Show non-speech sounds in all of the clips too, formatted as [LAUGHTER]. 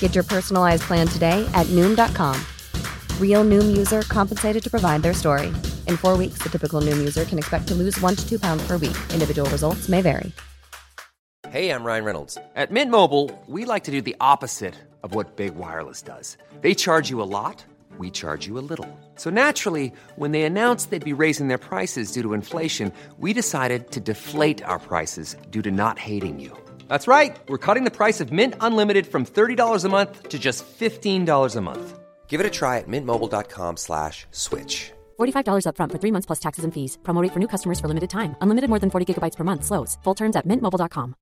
Get your personalized plan today at Noom.com. Real Noom user compensated to provide their story. In four weeks, the typical Noom user can expect to lose one to two pounds per week. Individual results may vary. Hey, I'm Ryan Reynolds. At Mint Mobile, we like to do the opposite of what Big Wireless does. They charge you a lot, we charge you a little. So naturally, when they announced they'd be raising their prices due to inflation, we decided to deflate our prices due to not hating you. That's right. We're cutting the price of Mint Unlimited from $30 a month to just $15 a month. Give it a try at mintmobile.com slash switch. $45 upfront for three months plus taxes and fees. Promo rate for new customers for limited time. Unlimited more than 40 gigabytes per month. Slows. Full terms at mintmobile.com.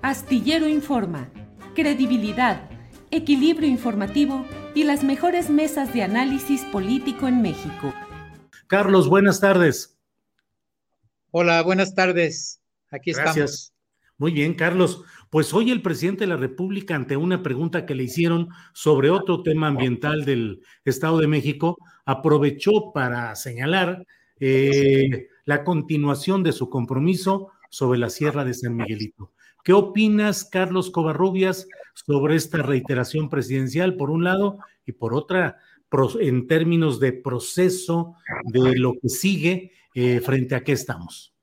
Astillero Informa, credibilidad, equilibrio informativo y las mejores mesas de análisis político en México. Carlos, buenas tardes. Hola, buenas tardes. Aquí Gracias. estamos. Muy bien, Carlos. Pues hoy el presidente de la República, ante una pregunta que le hicieron sobre otro tema ambiental del Estado de México, aprovechó para señalar eh, la continuación de su compromiso sobre la Sierra de San Miguelito. ¿Qué opinas, Carlos Covarrubias, sobre esta reiteración presidencial, por un lado, y por otra, en términos de proceso de lo que sigue eh, frente a qué estamos?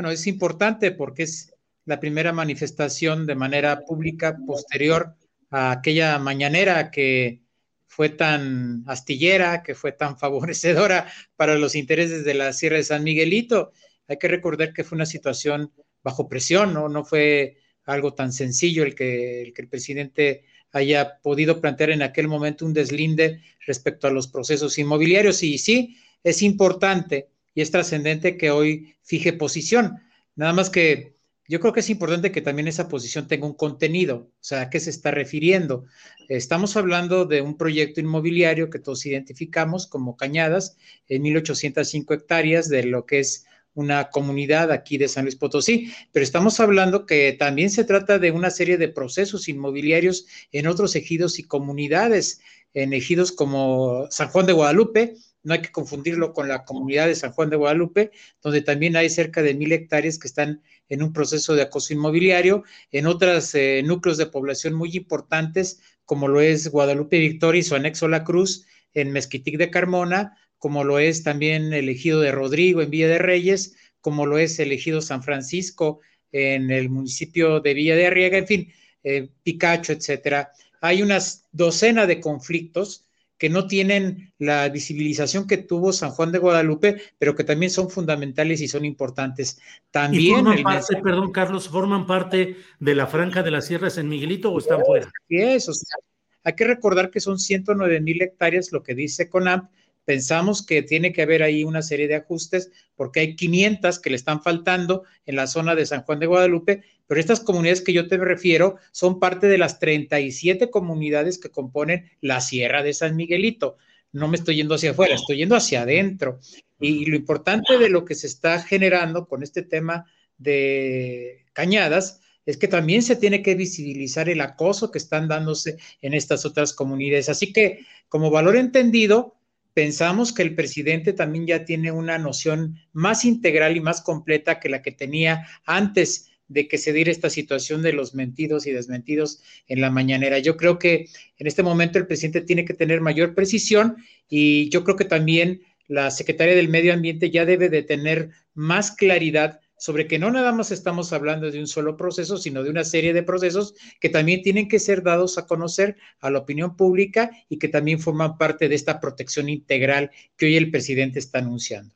Bueno, es importante porque es la primera manifestación de manera pública posterior a aquella mañanera que fue tan astillera, que fue tan [LAUGHS] favorecedora para los intereses de la Sierra de San Miguelito. Hay que recordar que fue una situación bajo presión, ¿no? No fue algo tan sencillo el que, el que el presidente haya podido plantear en aquel momento un deslinde respecto a los procesos inmobiliarios. Y sí, es importante y es trascendente que hoy fije posición. Nada más que yo creo que es importante que también esa posición tenga un contenido, o sea, ¿a qué se está refiriendo? Estamos hablando de un proyecto inmobiliario que todos identificamos como Cañadas, en 1805 hectáreas de lo que es una comunidad aquí de San Luis Potosí, pero estamos hablando que también se trata de una serie de procesos inmobiliarios en otros ejidos y comunidades, en ejidos como San Juan de Guadalupe, no hay que confundirlo con la comunidad de San Juan de Guadalupe, donde también hay cerca de mil hectáreas que están en un proceso de acoso inmobiliario, en otros eh, núcleos de población muy importantes, como lo es Guadalupe Victoria y su anexo La Cruz, en Mezquitic de Carmona, como lo es también el ejido de Rodrigo en Villa de Reyes, como lo es el ejido San Francisco en el municipio de Villa de Arriaga, en fin, eh, Picacho, etcétera. Hay unas docena de conflictos que no tienen la visibilización que tuvo San Juan de Guadalupe, pero que también son fundamentales y son importantes. ¿Y También forman el parte, mensaje- perdón, Carlos, forman parte de la franja de la Sierra de San Miguelito o están fuera? Así es, o sea, hay que recordar que son 109 mil hectáreas, lo que dice CONAMP. Pensamos que tiene que haber ahí una serie de ajustes porque hay 500 que le están faltando en la zona de San Juan de Guadalupe, pero estas comunidades que yo te refiero son parte de las 37 comunidades que componen la Sierra de San Miguelito. No me estoy yendo hacia afuera, estoy yendo hacia adentro. Y, y lo importante de lo que se está generando con este tema de cañadas es que también se tiene que visibilizar el acoso que están dándose en estas otras comunidades. Así que, como valor entendido, pensamos que el presidente también ya tiene una noción más integral y más completa que la que tenía antes de que se diera esta situación de los mentidos y desmentidos en la mañanera. Yo creo que en este momento el presidente tiene que tener mayor precisión y yo creo que también la secretaria del Medio Ambiente ya debe de tener más claridad sobre que no nada más estamos hablando de un solo proceso, sino de una serie de procesos que también tienen que ser dados a conocer a la opinión pública y que también forman parte de esta protección integral que hoy el presidente está anunciando.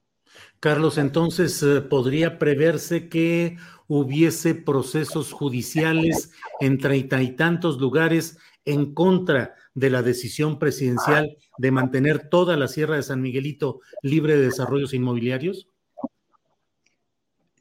Carlos, entonces, eh, ¿podría preverse que hubiese procesos judiciales en treinta y tantos lugares en contra de la decisión presidencial de mantener toda la Sierra de San Miguelito libre de desarrollos inmobiliarios?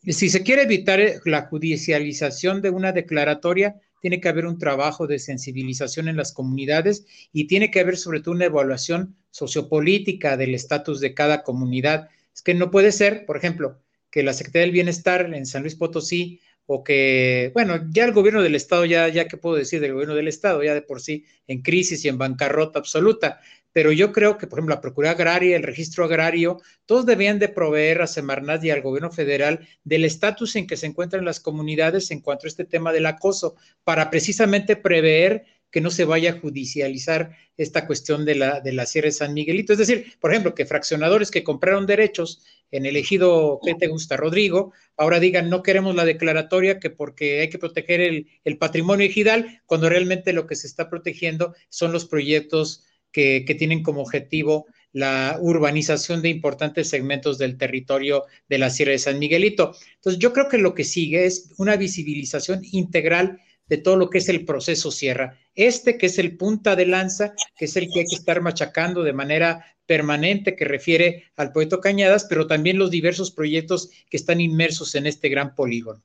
Si se quiere evitar eh, la judicialización de una declaratoria, tiene que haber un trabajo de sensibilización en las comunidades y tiene que haber sobre todo una evaluación sociopolítica del estatus de cada comunidad. Es que no puede ser, por ejemplo, que la Secretaría del Bienestar en San Luis Potosí o que, bueno, ya el gobierno del Estado, ya, ya que puedo decir del gobierno del Estado, ya de por sí en crisis y en bancarrota absoluta, pero yo creo que, por ejemplo, la Procuraduría Agraria, el Registro Agrario, todos debían de proveer a Semarnat y al gobierno federal del estatus en que se encuentran las comunidades en cuanto a este tema del acoso, para precisamente prever que no se vaya a judicializar esta cuestión de la, de la Sierra de San Miguelito. Es decir, por ejemplo, que fraccionadores que compraron derechos en el ejido que te gusta, Rodrigo, ahora digan no queremos la declaratoria que porque hay que proteger el, el patrimonio ejidal, cuando realmente lo que se está protegiendo son los proyectos que, tienen como objetivo la urbanización de importantes segmentos del territorio de la Sierra de San Miguelito. Entonces, yo creo que lo que sigue es una visibilización integral de todo lo que es el proceso Sierra. Este que es el punta de lanza, que es el que hay que estar machacando de manera permanente, que refiere al proyecto Cañadas, pero también los diversos proyectos que están inmersos en este gran polígono.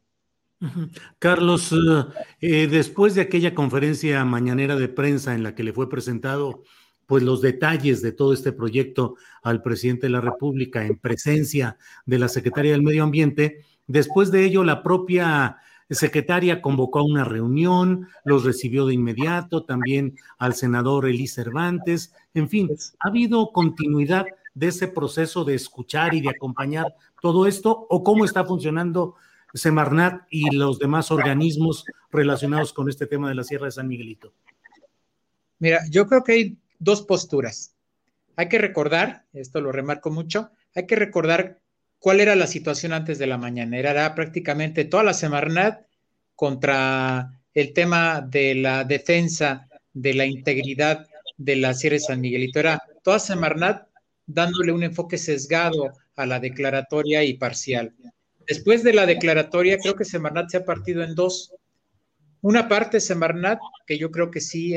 Carlos, eh, eh, después de aquella conferencia mañanera de prensa en la que le fue presentado pues los detalles de todo este proyecto al presidente de la República en presencia de la secretaria del Medio Ambiente. Después de ello, la propia secretaria convocó a una reunión, los recibió de inmediato, también al senador Elí Cervantes. En fin, ¿ha habido continuidad de ese proceso de escuchar y de acompañar todo esto? ¿O cómo está funcionando Semarnat y los demás organismos relacionados con este tema de la Sierra de San Miguelito? Mira, yo creo que hay dos posturas. Hay que recordar, esto lo remarco mucho, hay que recordar cuál era la situación antes de la mañanera. Era prácticamente toda la Semarnat contra el tema de la defensa de la integridad de la Sierra de San Miguelito. Era toda Semarnat dándole un enfoque sesgado a la declaratoria y parcial. Después de la declaratoria, creo que Semarnat se ha partido en dos. Una parte, Semarnat, que yo creo que sí,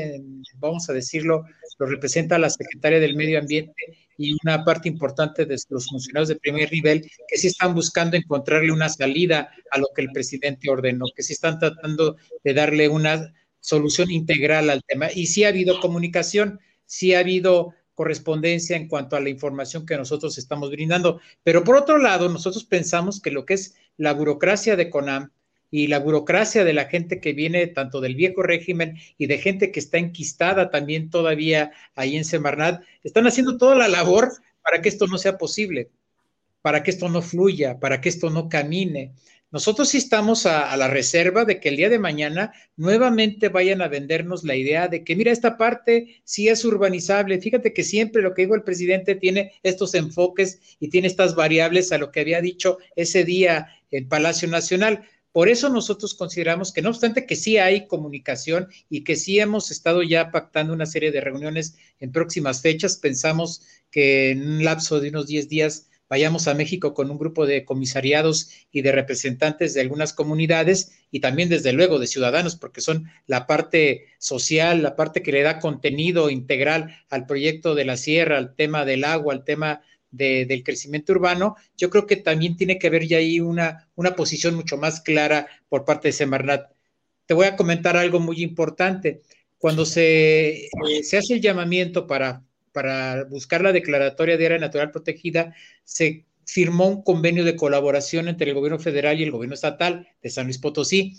vamos a decirlo, lo representa la secretaria del Medio Ambiente y una parte importante de los funcionarios de primer nivel que sí están buscando encontrarle una salida a lo que el presidente ordenó, que sí están tratando de darle una solución integral al tema. Y sí ha habido comunicación, sí ha habido correspondencia en cuanto a la información que nosotros estamos brindando. Pero por otro lado, nosotros pensamos que lo que es la burocracia de CONAM, y la burocracia de la gente que viene tanto del viejo régimen y de gente que está enquistada también todavía ahí en Semarnat, están haciendo toda la labor para que esto no sea posible, para que esto no fluya, para que esto no camine. Nosotros sí estamos a, la reserva de que el día de mañana nuevamente vayan a vendernos la idea de que, mira, esta parte sí es urbanizable. Fíjate que siempre lo que dijo el presidente tiene estos enfoques y tiene estas variables a lo que había dicho ese día el Palacio Nacional. Por eso nosotros consideramos que no obstante que sí hay comunicación y que sí hemos estado ya pactando una serie de reuniones en próximas fechas, pensamos que en un lapso de unos 10 días vayamos a México con un grupo de comisariados y de representantes de algunas comunidades y también desde luego de ciudadanos, porque son la parte social, la parte que le da contenido integral al proyecto de la sierra, al tema del agua, al tema del crecimiento urbano, yo creo que también tiene que haber ya ahí una, una posición mucho más clara por parte de Semarnat. Te voy a comentar algo muy importante. Cuando se, eh, se hace el llamamiento para, para buscar la declaratoria de área natural protegida, se firmó un convenio de colaboración entre el gobierno federal y el gobierno estatal de San Luis Potosí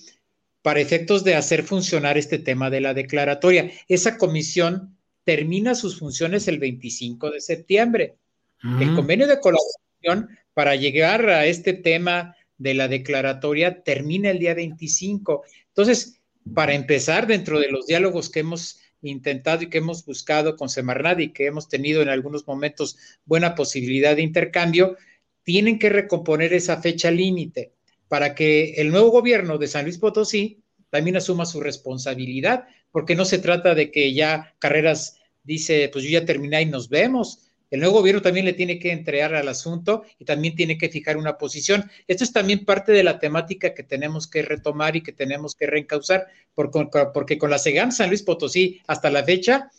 para efectos de hacer funcionar este tema de la declaratoria. Esa comisión termina sus funciones el 25 de septiembre. El convenio de colaboración para llegar a este tema de la declaratoria termina el día 25. Entonces, para empezar, dentro de los diálogos que hemos intentado y que hemos buscado con Semarnat y que hemos tenido en algunos momentos buena posibilidad de intercambio, tienen que recomponer esa fecha límite para que el nuevo gobierno de San Luis Potosí también asuma su responsabilidad, porque no se trata de que ya Carreras dice, pues yo ya terminé y nos vemos. El nuevo gobierno también le tiene que entregar al asunto y también tiene que fijar una posición. Esto es también parte de la temática que tenemos que retomar y que tenemos que reencauzar, porque, con la SEGAM San Luis Potosí hasta la fecha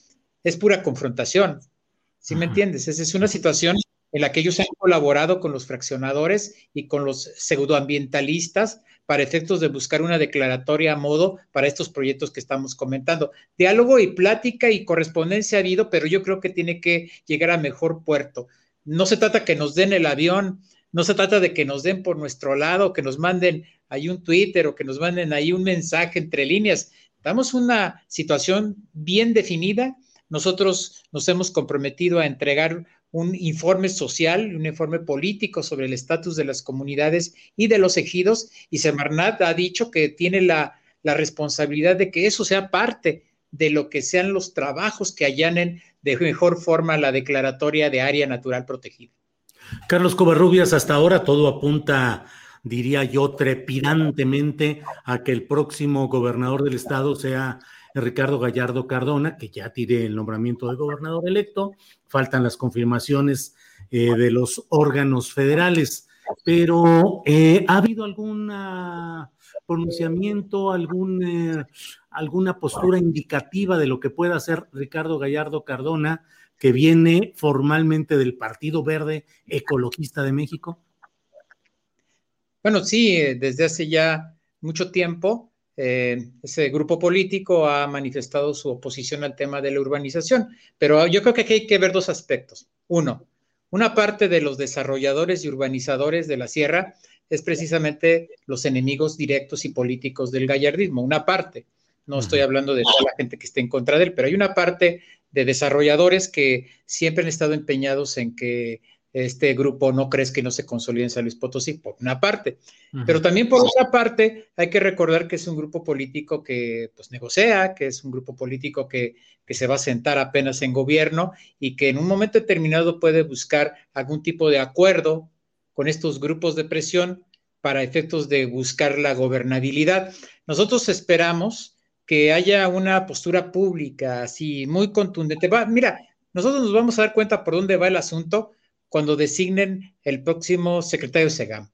es pura confrontación. ¿Sí me entiendes? Esa es una situación en la que ellos han colaborado con los fraccionadores y con los pseudoambientalistas para efectos de buscar una declaratoria a modo para estos proyectos que estamos comentando. Diálogo y plática y correspondencia ha habido, pero yo creo que tiene que llegar a mejor puerto. No se trata que nos den el avión, no se trata de que nos den por nuestro lado, que nos manden ahí un Twitter o que nos manden ahí un mensaje entre líneas. Damos una situación bien definida. Nosotros nos hemos comprometido a entregar un informe social, un informe político sobre el estatus de las comunidades y de los ejidos, y Semarnat ha dicho que tiene la, la responsabilidad de que eso sea parte de lo que sean los trabajos que allanen de mejor forma la declaratoria de área natural protegida. Carlos Covarrubias, hasta ahora todo apunta, diría yo, trepidantemente a que el próximo gobernador del estado sea Ricardo Gallardo Cardona, que ya tiene el nombramiento de gobernador electo, faltan las confirmaciones eh, de los órganos federales, pero eh, ¿ha habido algún pronunciamiento, algún, eh, alguna postura indicativa de lo que pueda hacer Ricardo Gallardo Cardona, que viene formalmente del Partido Verde Ecologista de México? Bueno, sí, desde hace ya mucho tiempo eh, ese grupo político ha manifestado su oposición al tema de la urbanización, pero yo creo que aquí hay que ver dos aspectos. Uno, una parte de los desarrolladores y urbanizadores de la sierra es precisamente los enemigos directos y políticos del gallardismo, una parte. No estoy hablando de toda la gente que esté en contra de él, pero hay una parte de desarrolladores que siempre han estado empeñados en que este grupo no crees que no se consolide en San Luis Potosí, por una parte. Pero también por otra parte, hay que recordar que es un grupo político que pues negocia, que es un grupo político que, que se va a sentar apenas en gobierno y que en un momento determinado puede buscar algún tipo de acuerdo con estos grupos de presión para efectos de buscar la gobernabilidad. Nosotros esperamos que haya una postura pública así muy contundente. Va, mira, nosotros nos vamos a dar cuenta por dónde va el asunto cuando designen el próximo secretario SEGAM.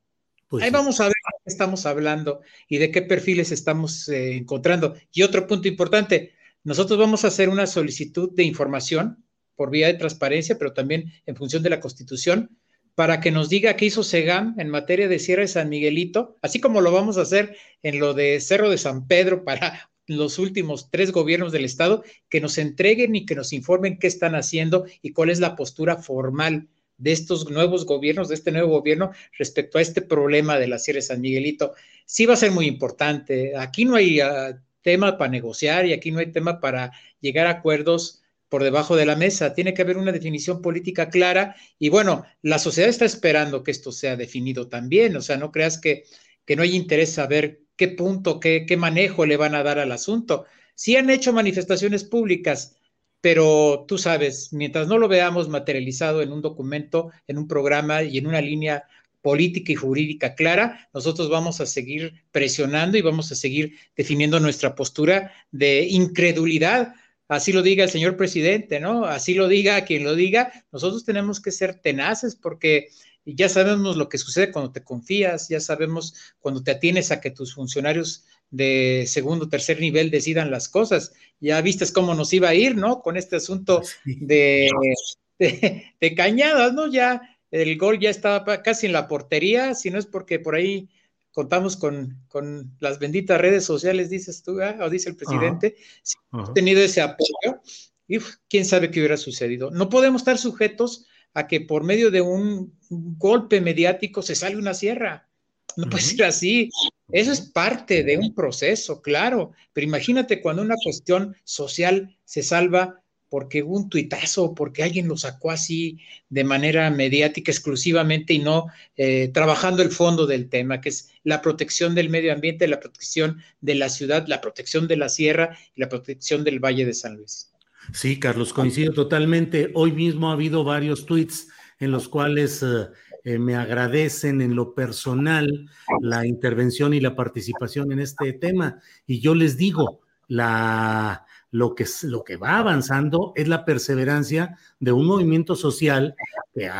Pues Ahí vamos a ver de qué estamos hablando y de qué perfiles estamos eh, encontrando. Y otro punto importante, nosotros vamos a hacer una solicitud de información por vía de transparencia, pero también en función de la Constitución, para que nos diga qué hizo SEGAM en materia de Sierra de San Miguelito, así como lo vamos a hacer en lo de Cerro de San Pedro para [LAUGHS] los últimos tres gobiernos del Estado, que nos entreguen y que nos informen qué están haciendo y cuál es la postura formal de estos nuevos gobiernos, de este nuevo gobierno respecto a este problema de la Sierra San Miguelito, sí va a ser muy importante. Aquí no hay uh, tema para negociar y aquí no hay tema para llegar a acuerdos por debajo de la mesa. Tiene que haber una definición política clara y bueno, la sociedad está esperando que esto sea definido también. O sea, no creas que, que no hay interés saber qué punto, qué, qué manejo le van a dar al asunto. Sí han hecho manifestaciones públicas, pero tú sabes, mientras no lo veamos materializado en un documento, en un programa y en una línea política y jurídica clara, nosotros vamos a seguir presionando y vamos a seguir definiendo nuestra postura de incredulidad. Así lo diga el señor presidente, ¿no? Así lo diga quien lo diga. Nosotros tenemos que ser tenaces porque ya sabemos lo que sucede cuando te confías, ya sabemos cuando te atienes a que tus funcionarios de segundo, tercer nivel decidan las cosas. Ya viste cómo nos iba a ir, ¿no? Con este asunto de, de, cañadas, ¿no? Ya el gol ya estaba casi en la portería, si no es porque por ahí contamos con, con las benditas redes sociales, dices tú, ¿eh? o dice el presidente, si hemos tenido ese apoyo, y quién sabe qué hubiera sucedido. No podemos estar sujetos a que por medio de un golpe mediático se sale una sierra. No puede ser así. Eso es parte de un proceso, claro, pero imagínate cuando una cuestión social se salva porque hubo un tuitazo, porque alguien lo sacó así de manera mediática exclusivamente y no eh, trabajando el fondo del tema, que es la protección del medio ambiente, la protección de la ciudad, la protección de la sierra y la protección del Valle de San Luis. Sí, Carlos, coincido totalmente. Hoy mismo ha habido varios tweets en los cuales... Eh, eh, me agradecen en lo personal la intervención y la participación en este tema. Y yo les digo, la, lo, que, lo que va avanzando es la perseverancia de un movimiento social que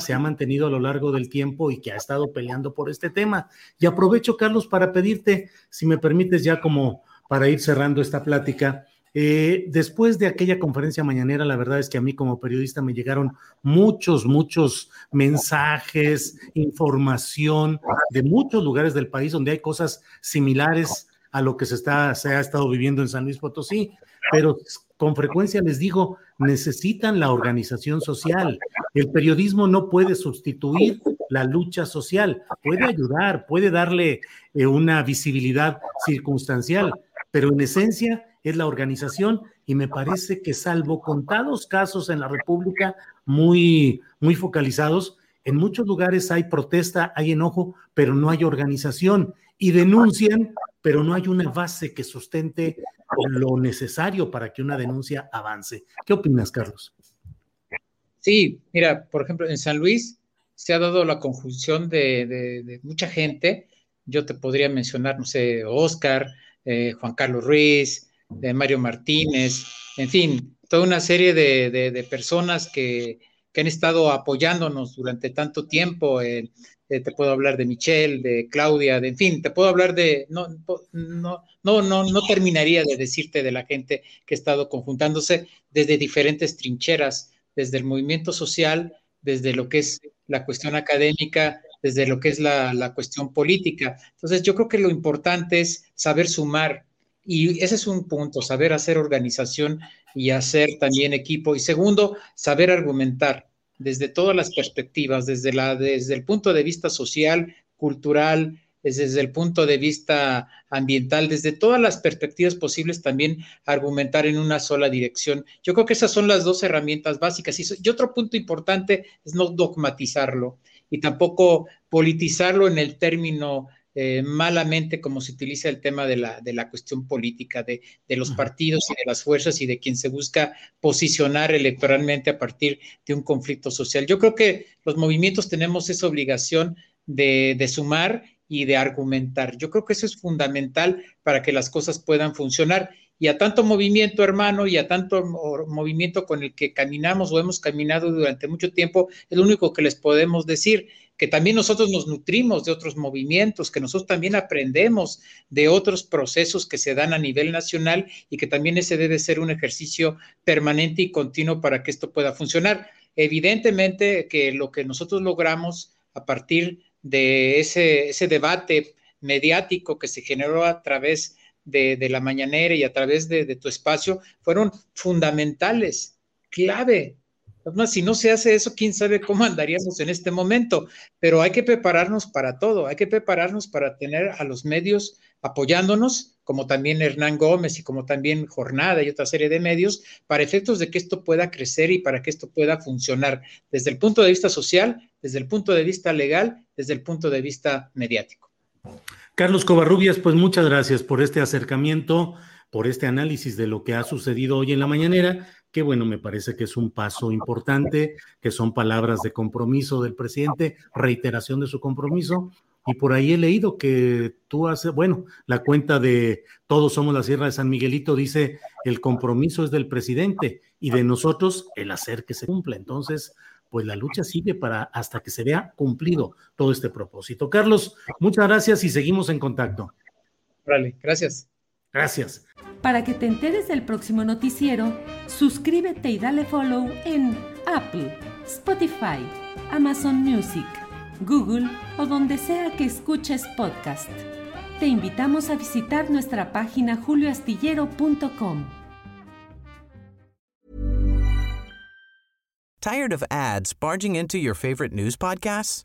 se ha mantenido a lo largo del tiempo y que ha estado peleando por este tema. Y aprovecho, Carlos, para pedirte, si me permites ya como para ir cerrando esta plática, Eh, después de aquella conferencia mañanera, la verdad es que a mí como periodista me llegaron muchos, muchos mensajes, información de muchos lugares del país donde hay cosas similares a lo que se, está, se ha estado viviendo en San Luis Potosí, pero con frecuencia les digo, necesitan la organización social. El periodismo no puede sustituir la lucha social, puede ayudar, puede darle eh, una visibilidad circunstancial, pero en esencia es la organización y me parece que salvo contados casos en la República muy, muy focalizados, en muchos lugares hay protesta, hay enojo, pero no hay organización y denuncian, pero no hay una base que sustente lo necesario para que una denuncia avance. ¿Qué opinas, Carlos? Sí, mira, por ejemplo, en San Luis se ha dado la conjunción de, mucha gente. Yo te podría mencionar, no sé, Oscar, eh, Juan Carlos Ruiz, de Mario Martínez, en fin, toda una serie de, personas que, han estado apoyándonos durante tanto tiempo. Eh, te puedo hablar de Michelle, de Claudia, de, en fin, te puedo hablar de, no, no, no, no, no terminaría de decirte de la gente que ha estado conjuntándose desde diferentes trincheras, desde el movimiento social, desde lo que es la cuestión académica, desde lo que es la, la cuestión política. Entonces, yo creo que lo importante es saber sumar, y ese es un punto, saber hacer organización y hacer también equipo. Y segundo, saber argumentar desde todas las perspectivas, desde, la, desde el punto de vista social, cultural, desde el punto de vista ambiental, desde todas las perspectivas posibles, también argumentar en una sola dirección. Yo creo que esas son las dos herramientas básicas. Y, otro punto importante es no dogmatizarlo y tampoco politizarlo en el término eh, malamente como se utiliza el tema de la, de la cuestión política, de, de, los partidos y de las fuerzas y de quien se busca posicionar electoralmente a partir de un conflicto social. Yo creo que los movimientos tenemos esa obligación de, de sumar y de argumentar. Yo creo que eso es fundamental para que las cosas puedan funcionar. Y a tanto movimiento, hermano, y a tanto movimiento con el que caminamos o hemos caminado durante mucho tiempo, es lo único que les podemos decir que también nosotros nos nutrimos de otros movimientos, que nosotros también aprendemos de otros procesos que se dan a nivel nacional y que también ese debe ser un ejercicio permanente y continuo para que esto pueda funcionar. Evidentemente que lo que nosotros logramos a partir de ese, ese debate mediático que se generó a través de, la mañanera y a través de, de tu espacio fueron fundamentales, clave si no se hace eso, quién sabe cómo andaríamos en este momento, pero hay que prepararnos para todo, hay que prepararnos para tener a los medios apoyándonos, como también Hernán Gómez y como también Jornada y otra serie de medios, para efectos de que esto pueda crecer y para que esto pueda funcionar desde el punto de vista social, desde el punto de vista legal, desde el punto de vista mediático. Carlos Covarrubias, pues muchas gracias por este acercamiento, por este análisis de lo que ha sucedido hoy en la mañanera que bueno, me parece que es un paso importante, que son palabras de compromiso del presidente, reiteración de su compromiso. Y por ahí he leído que tú haces, bueno, la cuenta de Todos somos la Sierra de San Miguelito dice, el compromiso es del presidente y de nosotros el hacer que se cumpla. Entonces, pues la lucha sigue para hasta que se vea cumplido todo este propósito. Carlos, muchas gracias y seguimos en contacto. Vale, gracias. Gracias. Para que te enteres del próximo noticiero, suscríbete y dale follow en Apple, Spotify, Amazon Music, Google o donde sea que escuches podcast. Te invitamos a visitar nuestra página julioastillero.com. Tired of ads barging into your favorite news podcasts?